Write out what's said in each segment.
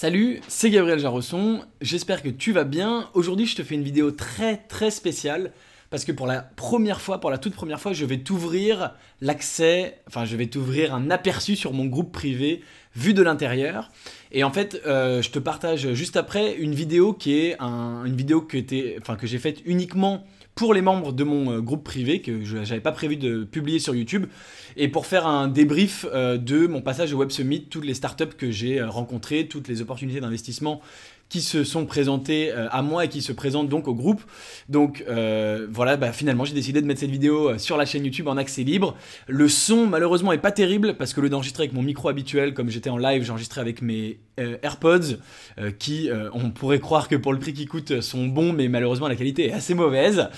Salut, c'est Gabriel Jarosson, j'espère que tu vas bien. Aujourd'hui je te fais une vidéo très très spéciale parce que pour la première fois, pour la toute première fois, je vais t'ouvrir l'accès, enfin je vais t'ouvrir un aperçu sur mon groupe privé vu de l'intérieur. Et en fait, euh, je te partage juste après une vidéo qui est une vidéo que, j'ai faite uniquement pour les membres de mon euh, groupe privé que je n'avais pas prévu de publier sur YouTube et pour faire un débrief euh, de mon passage au Web Summit, toutes les startups que j'ai rencontrées, toutes les opportunités d'investissement qui se sont présentés euh, à moi et qui se présentent donc au groupe. Donc euh, voilà, bah, finalement j'ai décidé de mettre cette vidéo euh, sur la chaîne YouTube en accès libre. Le son malheureusement est pas terrible parce que le d'enregistrer avec mon micro habituel, comme j'étais en live, j'enregistrais avec mes AirPods qui, on pourrait croire que pour le prix qu'ils coûtent, sont bons, mais malheureusement la qualité est assez mauvaise.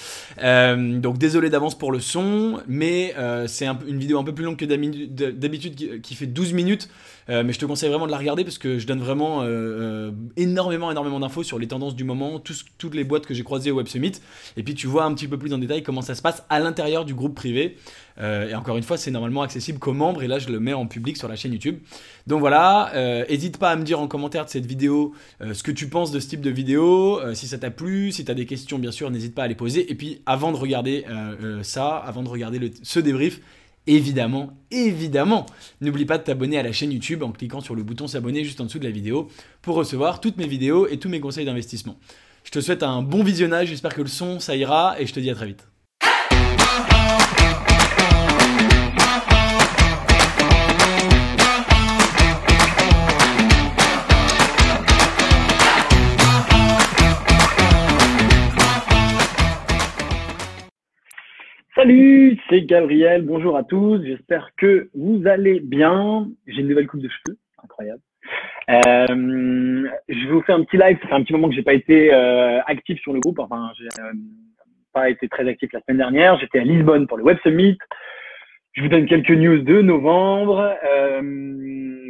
donc désolé d'avance pour le son, mais c'est une vidéo un peu plus longue que d'habitude qui fait 12 minutes. Euh, mais je te conseille vraiment de la regarder parce que je donne vraiment euh, euh, énormément, énormément d'infos sur les tendances du moment, toutes les boîtes que j'ai croisées au Web Summit. Et puis tu vois un petit peu plus en détail comment ça se passe à l'intérieur du groupe privé. et encore une fois, c'est normalement accessible qu'aux membres et là je le mets en public sur la chaîne YouTube. Donc voilà, n'hésite pas à me dire en commentaire de cette vidéo ce que tu penses de ce type de vidéo, si ça t'a plu, si tu as des questions bien sûr, n'hésite pas à les poser. Et puis avant de regarder ça, avant de regarder ce débrief, évidemment, évidemment, n'oublie pas de t'abonner à la chaîne YouTube en cliquant sur le bouton s'abonner juste en dessous de la vidéo pour recevoir toutes mes vidéos et tous mes conseils d'investissement. Je te souhaite un bon visionnage, j'espère que le son ça ira et je te dis à très vite. Salut, c'est Gabriel. Bonjour à tous. J'espère que vous allez bien. J'ai une nouvelle coupe de cheveux, incroyable. Euh, je vous fais un petit live. Ça fait un petit moment que j'ai pas été euh, actif sur le groupe. Enfin, j'ai euh, pas été très actif la semaine dernière. J'étais à Lisbonne pour le Web Summit. Je vous donne quelques news de novembre.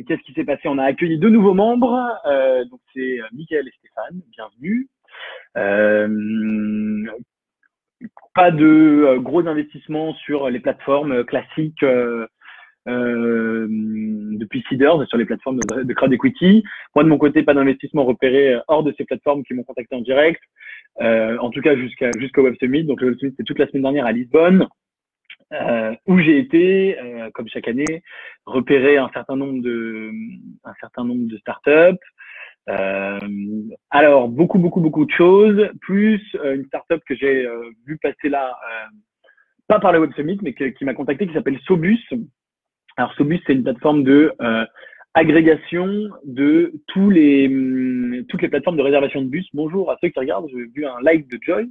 Qu'est-ce qui s'est passé? On a accueilli deux nouveaux membres. donc c'est Michael et Stéphane. Bienvenue pas de euh, gros investissements sur les plateformes euh, classiques euh, euh, depuis Seeders, sur les plateformes de, crowd equity. Moi, de mon côté, pas d'investissement repéré hors de ces plateformes qui m'ont contacté en direct. En tout cas, jusqu'à jusqu'au Web Summit. Donc, le Web Summit, c'est toute la semaine dernière à Lisbonne. Où j'ai été, comme chaque année, repérer un certain nombre de, un certain nombre de startups, alors, beaucoup, beaucoup, beaucoup de choses, plus euh, une startup que j'ai euh, vu passer là, pas par le Web Summit, mais qui m'a contacté, qui s'appelle Sobus. Alors, Sobus, c'est une plateforme de agrégation de tous les, hum, toutes les plateformes de réservation de bus. Bonjour à ceux qui regardent, j'ai vu un like de Joy.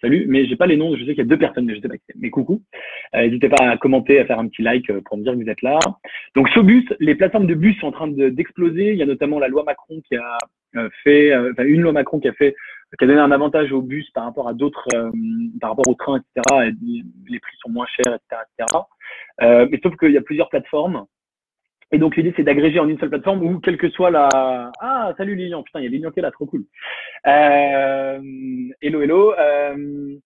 Salut, mais j'ai pas les noms, je sais qu'il y a deux personnes, mais je sais pas qui c'est. Mais coucou. Euh, n'hésitez pas à commenter, à faire un petit like euh, pour me dire que vous êtes là. Donc Sobus, les plateformes de bus sont en train d'exploser. Il y a notamment la loi Macron qui a euh, fait, enfin une loi Macron qui a fait, qui a donné un avantage aux bus par rapport à d'autres, par rapport aux trains, etc. Et les prix sont moins chers, etc., etc. mais sauf qu'il y a plusieurs plateformes et donc l'idée c'est d'agréger en une seule plateforme où quelle que soit la ah salut Lilian putain il y a Lilian qui est là trop cool euh... hello hello euh...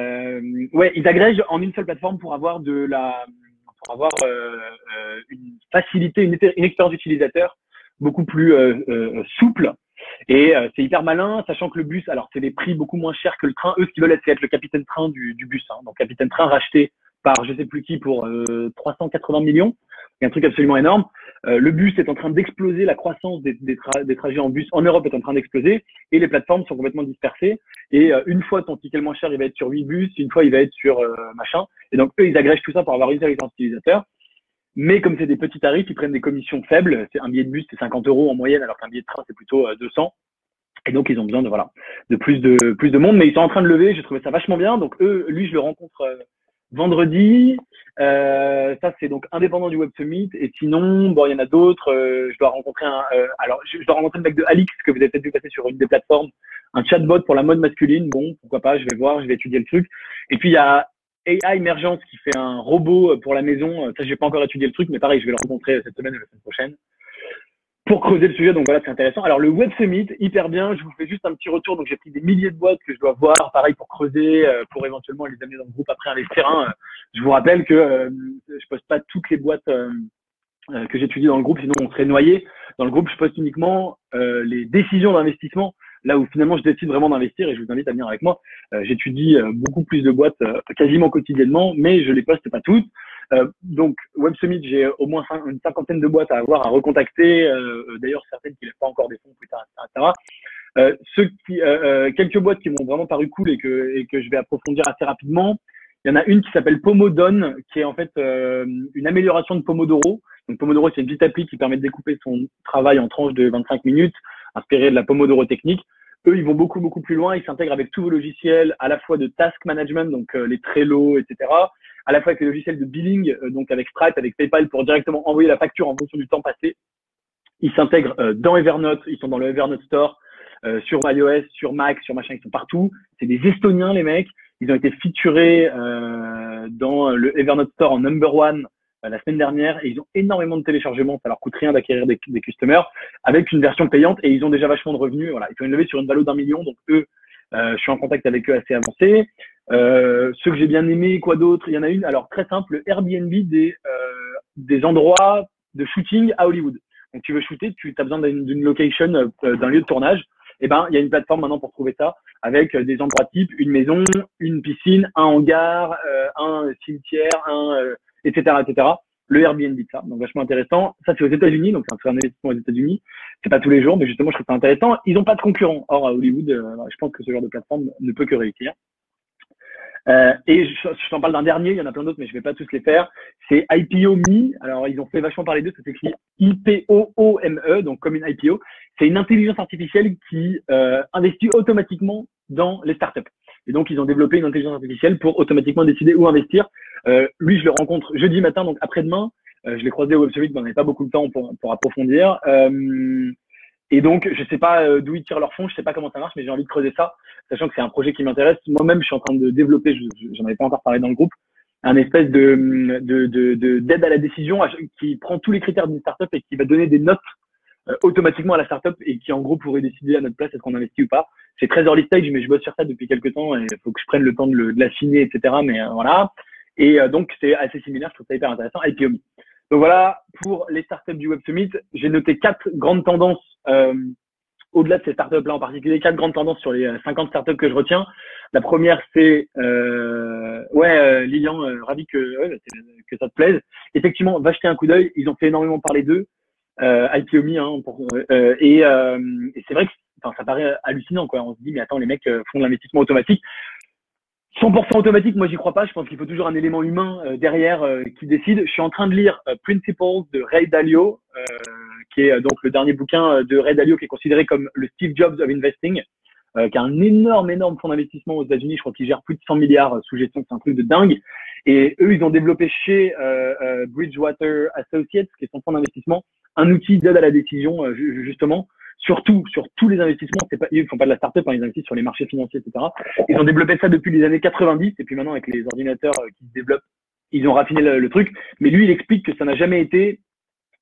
Euh... ouais ils agrègent en une seule plateforme pour avoir de la pour avoir euh, euh une facilité une, expérience utilisateur beaucoup plus euh, euh, souple et c'est hyper malin sachant que le bus alors c'est des prix beaucoup moins chers que le train eux ce qu'ils veulent c'est être le capitaine train du, du bus hein. donc capitaine train racheté par je sais plus qui pour 380 millions un truc absolument énorme. Euh, le bus est en train d'exploser, la croissance des, des, trajets en bus en Europe est en train d'exploser et les plateformes sont complètement dispersées. Et euh, une fois ton ticket le moins cher, il va être sur 8 bus, une fois il va être sur euh, machin. Et donc eux, ils agrègent tout ça pour avoir une seule utilisateur. Mais comme c'est des petits tarifs, ils prennent des commissions faibles. C'est un billet de bus, c'est 50 euros en moyenne, alors qu'un billet de train, c'est plutôt 200. Et donc ils ont besoin de voilà de plus de plus de monde, mais ils sont en train de lever. J'ai trouvé ça vachement bien. Donc eux, lui, je le rencontre vendredi. Euh, ça, c'est donc indépendant du Web Summit. Et sinon, bon, il y en a d'autres. Euh, je dois rencontrer un. Euh, alors, je, dois rencontrer le mec de Alix que vous avez peut-être vu passer sur une des plateformes, un chatbot pour la mode masculine. Bon, pourquoi pas Je vais voir, je vais étudier le truc. Et puis il y a AI Emergence qui fait un robot pour la maison. Ça, je vais pas encore étudier le truc, mais pareil, je vais le rencontrer cette semaine la semaine prochaine pour creuser le sujet. Donc voilà, c'est intéressant. Alors le Web Summit, hyper bien. Je vous fais juste un petit retour. Donc j'ai pris des milliers de boîtes que je dois voir, pareil pour creuser, euh, pour éventuellement les amener dans le groupe après investir. Hein. Je vous rappelle que euh, je poste pas toutes les boîtes. Euh, que j'étudie dans le groupe, sinon on serait noyé. Dans le groupe, je poste uniquement les décisions d'investissement, là où finalement je décide vraiment d'investir et je vous invite à venir avec moi. J'étudie beaucoup plus de boîtes quasiment quasiment mais je les poste pas toutes. Donc Web Summit, j'ai au moins une cinquantaine de boîtes à avoir à recontacter. D'ailleurs, certaines qui n'ont pas encore des fonds tard, etc. Euh, ceux qui, euh, euh, quelques boîtes qui m'ont vraiment paru cool et que, et que je vais approfondir assez rapidement. Il y en a une qui s'appelle Pomodon, qui est en fait une amélioration de Pomodoro. Donc Pomodoro, c'est une petite appli qui permet de découper son travail en tranches de 25 minutes, inspirée de la Pomodoro technique. Eux, ils vont beaucoup, beaucoup plus loin. Ils s'intègrent avec tous vos logiciels, à la fois de task management, donc les Trello, etc., à la fois avec les logiciels de billing, donc avec Stripe, avec PayPal, pour directement envoyer la facture en fonction du temps passé. Ils s'intègrent dans Evernote, ils sont dans le Evernote Store. Euh, sur iOS, sur Mac, sur machin, ils sont partout. C'est des Estoniens les mecs. Ils ont été featurés euh, dans le Evernote Store en number one euh, la semaine dernière et ils ont énormément de téléchargements. Ça leur coûte rien d'acquérir des, des, customers avec une version payante et ils ont déjà vachement de revenus. Voilà, ils ont une levée sur une valeur d'un million. Donc eux, je suis en contact avec eux assez avancé. Euh, ceux que j'ai bien aimés, quoi d'autre? Il y en a une. Alors très simple, Airbnb des des endroits de shooting à Hollywood. Donc tu veux shooter, tu as besoin d'une location, d'un lieu de tournage eh ben, il y a une plateforme maintenant pour trouver ça avec euh, des endroits types, une maison, une piscine, un hangar, euh, un cimetière, un, etc., euh, etc. Le Airbnb, ça. Donc, vachement intéressant. Ça, c'est aux États-Unis. Donc, c'est un investissement aux États-Unis. C'est pas tous les jours, mais justement, je trouve ça intéressant. Ils n'ont pas de concurrents. Or, à Hollywood, je pense que ce genre de plateforme ne peut que réussir. Euh, et je, t'en parle d'un dernier, il y en a plein d'autres, mais je vais pas tous les faire. C'est IPO.me. Alors, ils ont fait vachement parler d'eux, ça s'écrit I-P-O-O-M-E, donc comme une IPO. C'est une intelligence artificielle qui euh, investit automatiquement dans les startups. Et donc, ils ont développé une intelligence artificielle pour automatiquement décider où investir. Euh, lui, je le rencontre jeudi matin, donc après-demain. Euh, je l'ai croisé au Web Summit, mais on n'avait pas beaucoup de temps pour, pour approfondir. Euh, et donc, je sais pas euh, d'où ils tirent leurs fonds, je sais pas comment ça marche, mais j'ai envie de creuser ça, sachant que c'est un projet qui m'intéresse. Moi-même, je suis en train de développer, j'en avais pas encore parlé dans le groupe, un espèce de d'aide de, de, à la décision qui prend tous les critères d'une startup et qui va donner des notes euh, automatiquement à la startup et qui en gros pourrait décider à notre place est-ce qu'on investit ou pas. C'est très early stage, mais je bosse sur ça depuis quelques temps et il faut que je prenne le temps de, l'affiner, etc. Mais euh, voilà. Et donc c'est assez similaire, je trouve ça hyper intéressant. IPOMI. Donc voilà, pour les startups du Web Summit, j'ai noté quatre grandes tendances euh, au-delà de ces startups-là en particulier, quatre grandes tendances sur les 50 startups que je retiens. La première, c'est euh, ouais, euh, Lilian, euh, ravi que ouais, que ça te plaise. Effectivement, va jeter un coup d'œil. Ils ont fait énormément parler d'eux. Euh, IPOMI, hein, euh, et, c'est vrai que ça paraît hallucinant quoi. On se dit mais attends, les mecs font de l'investissement automatique. 100% automatique, moi j'y crois pas. Je pense qu'il faut toujours un élément humain euh, derrière euh, qui décide. Je suis en train de lire euh, Principles de Ray Dalio, qui est donc le dernier bouquin de Ray Dalio qui est considéré comme le Steve Jobs of Investing, qui a un énorme, énorme fonds d'investissement aux États-Unis. Je crois qu'il gère plus de 100 milliards sous gestion. C'est un truc de dingue. Et eux, ils ont développé chez Bridgewater Associates, qui est son fonds d'investissement, un outil d'aide à la décision justement surtout sur tous les investissements. C'est pas, ils font pas de la startup, hein, ils investissent sur les marchés financiers, etc. Ils ont développé ça depuis les années 90 et puis maintenant avec les ordinateurs euh, qui se développent, ils ont raffiné le, truc. Mais lui, il explique que ça n'a jamais été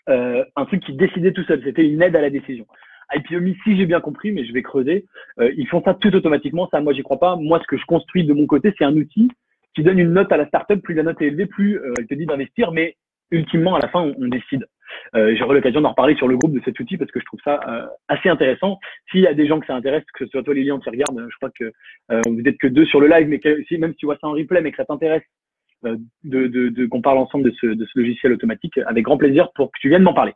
euh, un truc qui décidait tout seul. C'était une aide à la décision. IPOMI, si j'ai bien compris, mais je vais creuser, euh, ils font ça tout automatiquement. Ça, moi, j'y crois pas. Moi, ce que je construis de mon côté, c'est un outil qui donne une note à la startup. Plus la note est élevée, plus euh, elle te dit d'investir, mais ultimement, à la fin, on, on décide. Euh, J'aurai l'occasion d'en reparler sur le groupe de cet outil parce que je trouve ça euh, assez intéressant. S'il y a des gens que ça intéresse, que ce soit toi Lilian qui regarde, je crois que euh, vous êtes que deux sur le live, mais que, si, même si tu vois ça en replay, mais que ça t'intéresse de, de, de qu'on parle ensemble de ce, de ce logiciel automatique, avec grand plaisir pour que tu viennes m'en parler.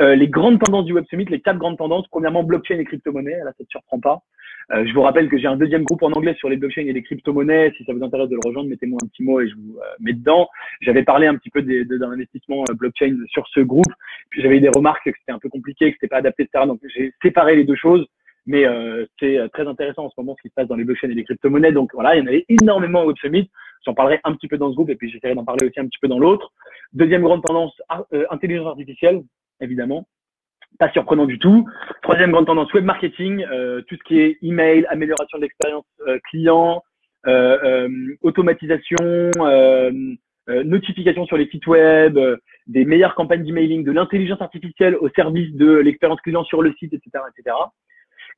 Les grandes tendances du Web Summit, les quatre grandes tendances. Premièrement, blockchain et crypto-monnaie. Là, ça te surprend pas. Euh, je vous rappelle que j'ai un deuxième groupe en anglais sur les blockchains et les crypto-monnaies. Si ça vous intéresse de le rejoindre, mettez-moi un petit mot et je vous euh, mets dedans. J'avais parlé un petit peu des, d'un investissement euh, blockchain sur ce groupe. Puis j'avais eu des remarques que c'était un peu compliqué, que c'était pas adapté, etc. Donc j'ai séparé les deux choses. Mais euh, c'est très intéressant en ce moment ce qui se passe dans les blockchains et les crypto-monnaies. Donc voilà, il y en avait énormément au Web Summit. J'en parlerai un petit peu dans ce groupe et puis j'essaierai d'en parler aussi un petit peu dans l'autre. Deuxième grande tendance, intelligence artificielle, évidemment pas surprenant du tout. Troisième grande tendance, web marketing, euh, tout ce qui est email, amélioration de l'expérience euh, client, euh, euh automatisation, notification sur les sites web, des meilleures campagnes d'emailing, de l'intelligence artificielle au service de l'expérience client sur le site, etc., etc.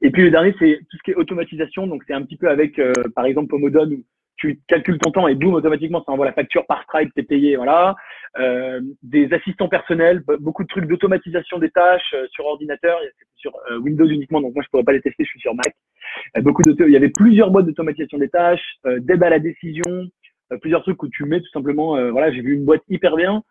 Et puis le dernier, c'est tout ce qui est automatisation. Donc c'est un petit peu avec, par exemple, Pomodon où tu calcules ton temps et boum, automatiquement, ça envoie la facture par Stripe, t'es payé, voilà. Euh, des assistants personnels, beaucoup de trucs d'automatisation des tâches euh, sur ordinateur, sur euh, Windows uniquement, donc moi je pourrais pas les tester, je suis sur Mac. beaucoup d'auto, il y avait plusieurs boîtes d'automatisation des tâches, d'aide à la décision, plusieurs trucs où tu mets tout simplement, voilà, j'ai vu une boîte hyper bien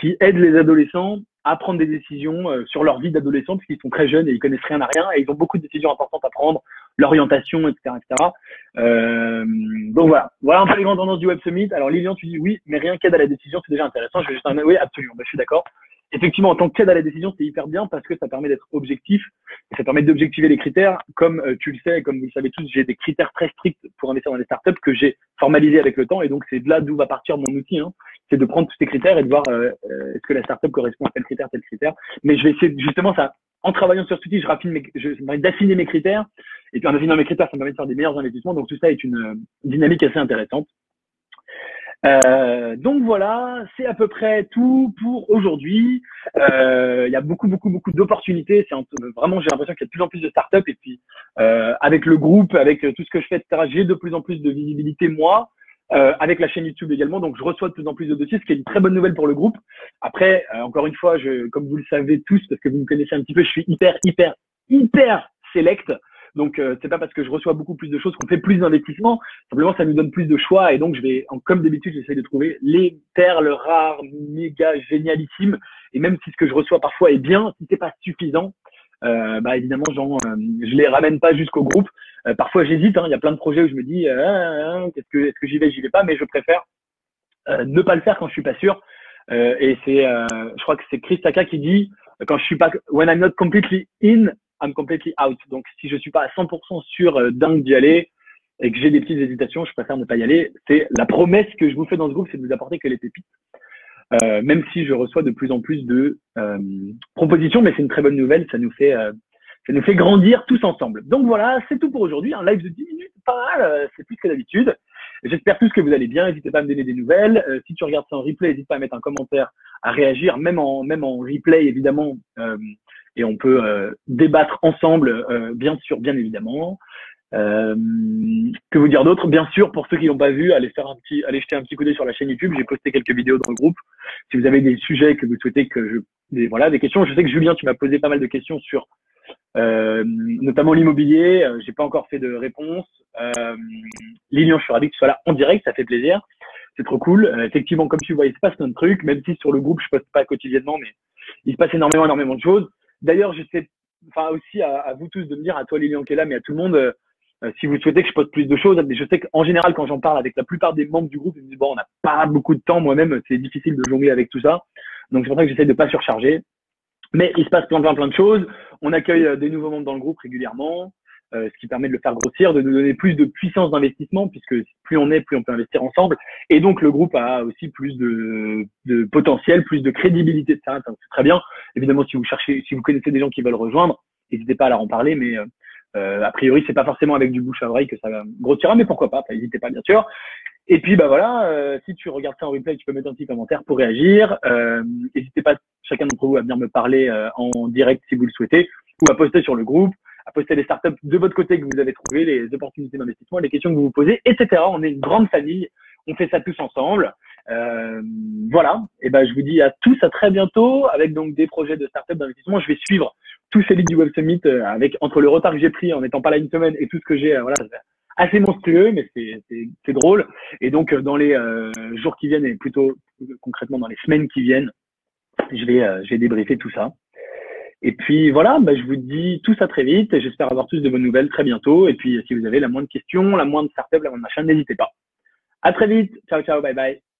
qui aide les adolescents à prendre des décisions sur leur vie d'adolescent parce qu'ils sont très jeunes et ils connaissent rien à rien et ils ont beaucoup de décisions importantes à prendre l'orientation, etc., etc. Euh, donc voilà, voilà un peu les grandes tendances du Web Summit. Alors Lilian, tu dis oui, mais rien qu'aide à la décision, c'est déjà intéressant. Je vais juste un... oui, absolument, bah, je suis d'accord. Effectivement, en tant qu'aide à la décision, c'est hyper bien parce que ça permet d'être objectif, et ça permet d'objectiver les critères. Comme euh, tu le sais, comme vous le savez tous, j'ai des critères très stricts pour investir dans les startups que j'ai formalisés avec le temps, et donc c'est de là d'où va partir mon outil. Hein. C'est de prendre tous ces critères et de voir euh, euh, est-ce que la startup correspond à tel critère, tel critère. Mais je vais essayer justement ça en travaillant sur ce outil, je raffine mes, je, d'affiner mes critères. Et puis en affinant mes critères, ça me permet de faire des meilleurs investissements. Donc tout ça est une euh, dynamique assez intéressante. Euh, donc voilà, c'est à peu près tout pour aujourd'hui. Euh, il y a beaucoup, beaucoup, beaucoup d'opportunités. C'est vraiment, j'ai l'impression qu'il y a de plus en plus de startups. Et puis avec le groupe, avec tout ce que je fais, etc., j'ai de plus en plus de visibilité moi. Euh, avec la chaîne YouTube également. Donc, je reçois de plus en plus de dossiers, ce qui est une très bonne nouvelle pour le groupe. Après, euh, encore une fois, je, comme vous le savez tous, parce que vous me connaissez un petit peu, je suis hyper, hyper, hyper select. Donc, euh, c'est pas parce que je reçois beaucoup plus de choses qu'on fait plus d'investissements. Simplement, ça nous donne plus de choix. Et donc, je vais, comme d'habitude, j'essaie de trouver les perles rares, méga génialissimes. Et même si ce que je reçois parfois est bien, si c'est pas suffisant, bah évidemment, genre, euh, je les ramène pas jusqu'au groupe. Euh, parfois, j'hésite. Hein, il y a plein de projets où je me dis, euh, ah, qu'est-ce que, est-ce que j'y vais, j'y vais pas, mais je préfère ne pas le faire quand je suis pas sûr. et c'est, je crois que c'est Chris Taka qui dit, quand je suis pas, when I'm not completely in, I'm completely out. Donc, si je suis pas à 100% sûr dingue d'y aller et que j'ai des petites hésitations, je préfère ne pas y aller. C'est la promesse que je vous fais dans ce groupe, c'est de vous apporter que les pépites. Euh, même si je reçois de plus en plus de euh, propositions, mais c'est une très bonne nouvelle, ça nous fait euh, ça nous fait grandir tous ensemble. Donc voilà, c'est tout pour aujourd'hui, un live de 10 minutes, pas mal, c'est plus que d'habitude. J'espère tous que vous allez bien, n'hésitez pas à me donner des nouvelles. si tu regardes ça en replay, n'hésite pas à mettre un commentaire, à réagir, même en même en replay évidemment, et on peut débattre ensemble, bien sûr, bien évidemment. Euh, que vous dire d'autre? Bien sûr, pour ceux qui n'ont pas vu, allez faire un petit, allez jeter un petit coup d'œil sur la chaîne YouTube. J'ai posté quelques vidéos dans le groupe. Si vous avez des sujets que vous souhaitez que je, voilà, des questions. Je sais que Julien, tu m'as posé pas mal de questions sur, euh, notamment l'immobilier. Euh, j'ai pas encore fait de réponse. Euh, Lilian, je suis ravi que tu sois là en direct, ça fait plaisir. C'est trop cool. Euh, effectivement, comme tu vois, il se passe plein de trucs, même si sur le groupe je poste pas quotidiennement, mais il se passe énormément, énormément de choses. D'ailleurs, je sais, enfin aussi à, vous tous de me dire, à toi Lilian qui est là, mais à tout le monde si vous souhaitez que je poste plus de choses, je sais qu'en général, quand j'en parle avec la plupart des membres du groupe, ils me disent bon, on n'a pas beaucoup de temps. Moi-même, c'est difficile de jongler avec tout ça. Donc c'est pour ça que j'essaie de pas surcharger. Mais il se passe plein, plein, plein de choses. On accueille euh, des nouveaux membres dans le groupe régulièrement, euh, ce qui permet de le faire grossir, de nous donner plus de puissance d'investissement, puisque plus on est, plus on peut investir ensemble. Et donc le groupe a aussi plus de, de potentiel, plus de crédibilité, etc. C'est très bien. Évidemment, si vous cherchez, si vous connaissez des gens qui veulent rejoindre, n'hésitez pas à leur en parler, mais euh, a priori, c'est pas forcément avec du bouche à oreille que ça grossira, mais pourquoi pas N'hésitez pas, bien sûr. Et puis, bah voilà, euh, si tu regardes ça en replay, tu peux mettre un petit commentaire pour réagir. Euh, n'hésitez pas, chacun d'entre vous, à venir me parler euh, en direct si vous le souhaitez, ou à poster sur le groupe, à poster les startups de votre côté que vous avez trouvées, les opportunités d'investissement, les questions que vous vous posez, etc. On est une grande famille, on fait ça tous ensemble. Euh, voilà, et ben je vous dis à tous à très bientôt avec donc des projets de startups d'investissement. Je vais suivre tous ces leads du Web Summit euh, avec entre le retard que j'ai pris en n'étant pas là une semaine et tout ce que j'ai, euh, voilà, assez monstrueux, mais c'est drôle. Et donc euh, dans les jours qui viennent et plutôt concrètement dans les semaines qui viennent, je vais je vais débriefer tout ça. Et puis voilà, bah, je vous dis tout ça très vite. J'espère avoir tous de bonnes nouvelles très bientôt. Et puis si vous avez la moindre question, la moindre startup, la moindre machin, n'hésitez pas. À très vite. Ciao ciao, bye bye.